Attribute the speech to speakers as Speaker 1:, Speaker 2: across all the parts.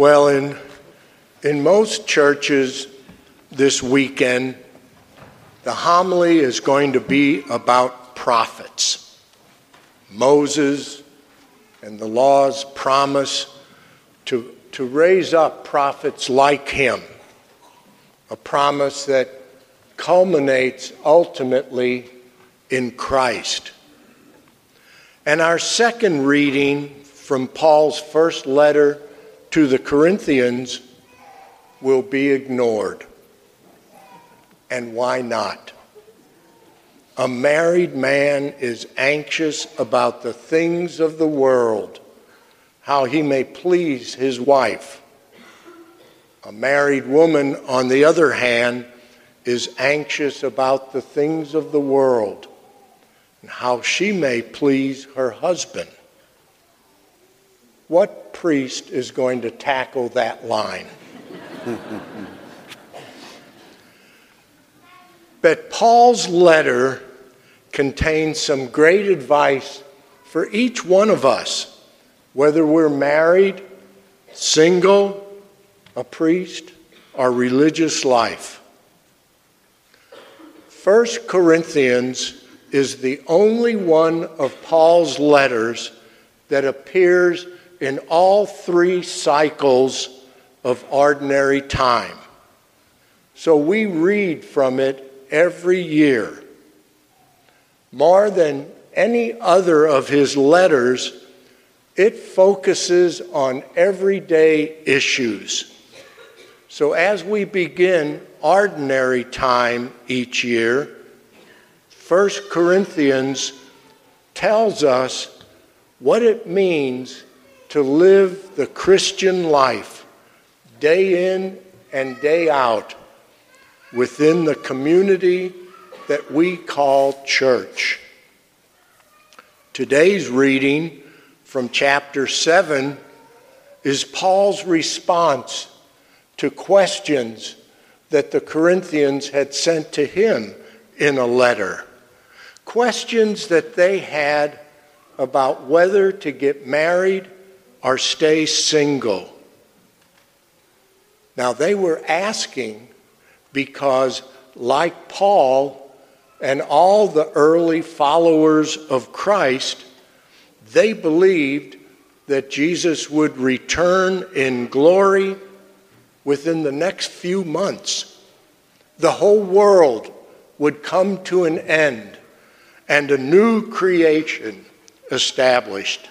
Speaker 1: Well, in, in most churches this weekend, the homily is going to be about prophets. Moses and the law's promise to, to raise up prophets like him, a promise that culminates ultimately in Christ. And our second reading from Paul's first letter to the Corinthians will be ignored. And why not? A married man is anxious about the things of the world, how he may please his wife. A married woman, on the other hand, is anxious about the things of the world and how she may please her husband. What priest is going to tackle that line? but Paul's letter contains some great advice for each one of us, whether we're married, single, a priest, our religious life. First Corinthians is the only one of Paul's letters that appears in all three cycles of ordinary time. So we read from it every year. More than any other of his letters, it focuses on everyday issues. So as we begin ordinary time each year, 1 Corinthians tells us what it means to live the Christian life day in and day out within the community that we call church. Today's reading from chapter 7 is Paul's response to questions that the Corinthians had sent to him in a letter questions that they had about whether to get married or stay single. Now, they were asking because, like Paul and all the early followers of Christ, they believed that Jesus would return in glory within the next few months. The whole world would come to an end and a new creation established.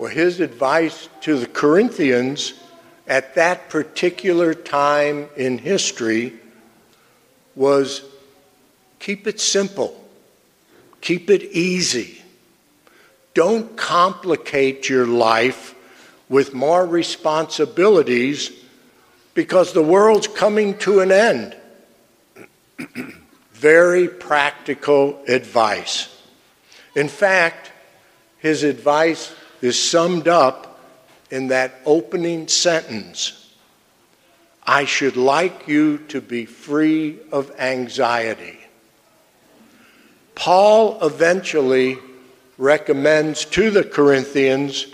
Speaker 1: Well, his advice to the Corinthians at that particular time in history was keep it simple, keep it easy. Don't complicate your life with more responsibilities because the world's coming to an end. very practical advice. In fact, his advice is summed up in that opening sentence I should like you to be free of anxiety. Paul eventually recommends to the Corinthians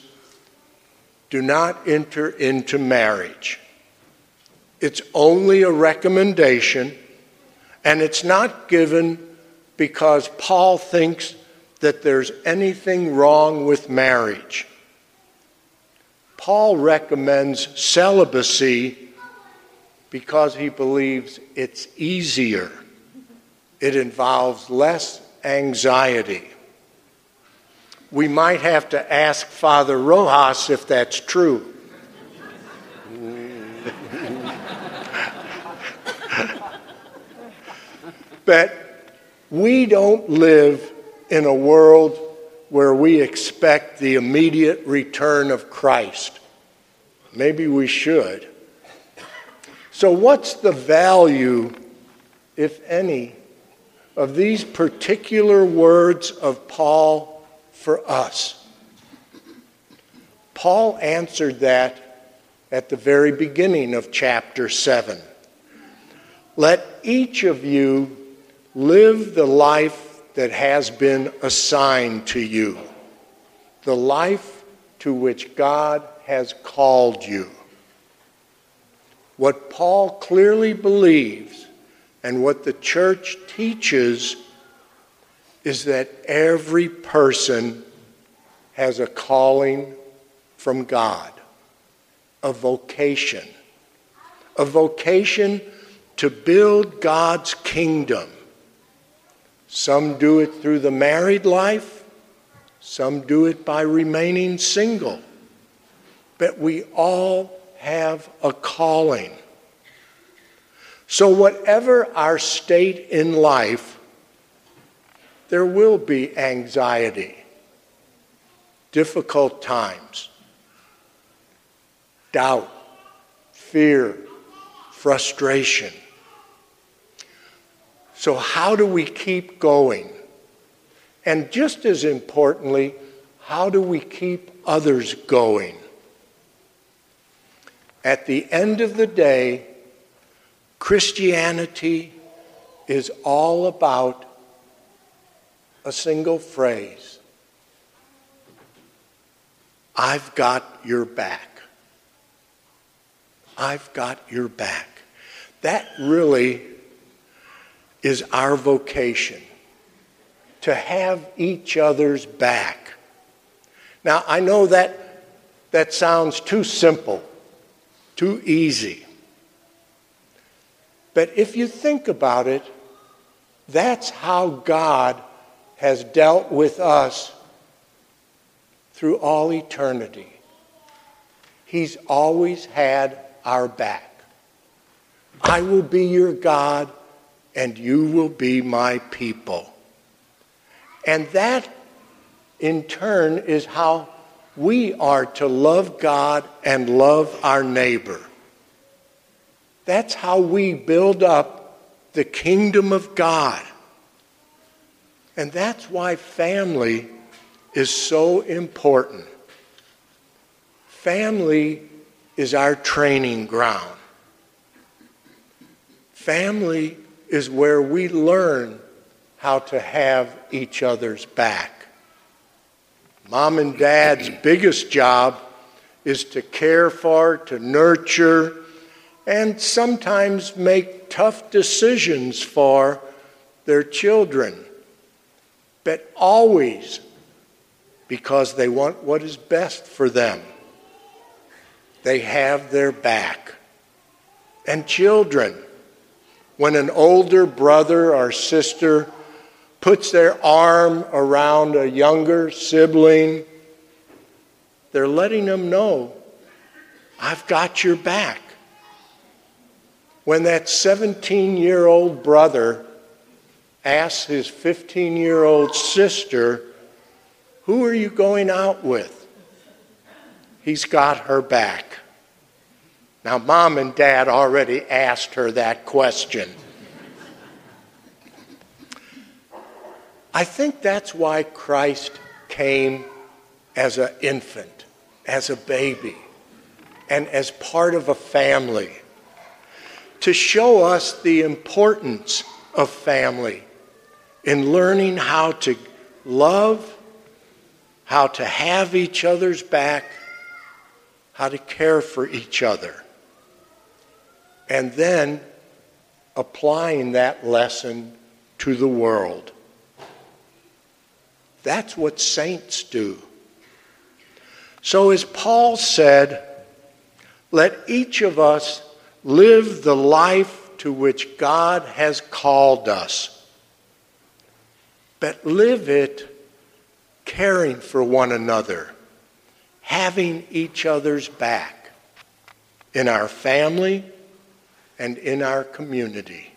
Speaker 1: do not enter into marriage. It's only a recommendation and it's not given because Paul thinks that there's anything wrong with marriage. Paul recommends celibacy because he believes it's easier, it involves less anxiety. We might have to ask Father Rojas if that's true. But we don't live in a world where we expect the immediate return of Christ. Maybe we should. So, what's the value, if any, of these particular words of Paul for us? Paul answered that at the very beginning of chapter 7. Let each of you Live the life that has been assigned to you, the life to which God has called you. What Paul clearly believes and what the church teaches is that every person has a calling from God, a vocation, a vocation to build God's kingdom. Some do it through the married life, some do it by remaining single. But we all have a calling. So, whatever our state in life, there will be anxiety, difficult times, doubt, fear, frustration. So, how do we keep going? And just as importantly, how do we keep others going? At the end of the day, Christianity is all about a single phrase I've got your back. I've got your back. That really is our vocation to have each other's back. Now, I know that that sounds too simple, too easy. But if you think about it, that's how God has dealt with us through all eternity. He's always had our back. I will be your God, and you will be my people. And that, in turn, is how we are to love God and love our neighbor. That's how we build up the kingdom of God. And that's why family is so important. Family is our training ground. Family is where we learn how to have each other's back. Mom and dad's biggest job is to care for, to nurture, and sometimes make tough decisions for their children, but always because they want what is best for them. They have their back. And children, when an older brother or sister puts their arm around a younger sibling, they're letting them know, I've got your back when that 17 year old brother asks his 15 year old sister, Who are you going out with? He's got her back. Now, mom and dad already asked her that question. I think that's why Christ came as an infant, as a baby, and as part of a family to show us the importance of family in learning how to love, how to have each other's back, how to care for each other. And then applying that lesson to the world. That's what saints do. So, as Paul said, let each of us live the life to which God has called us, but live it caring for one another, having each other's back in our family and in our community.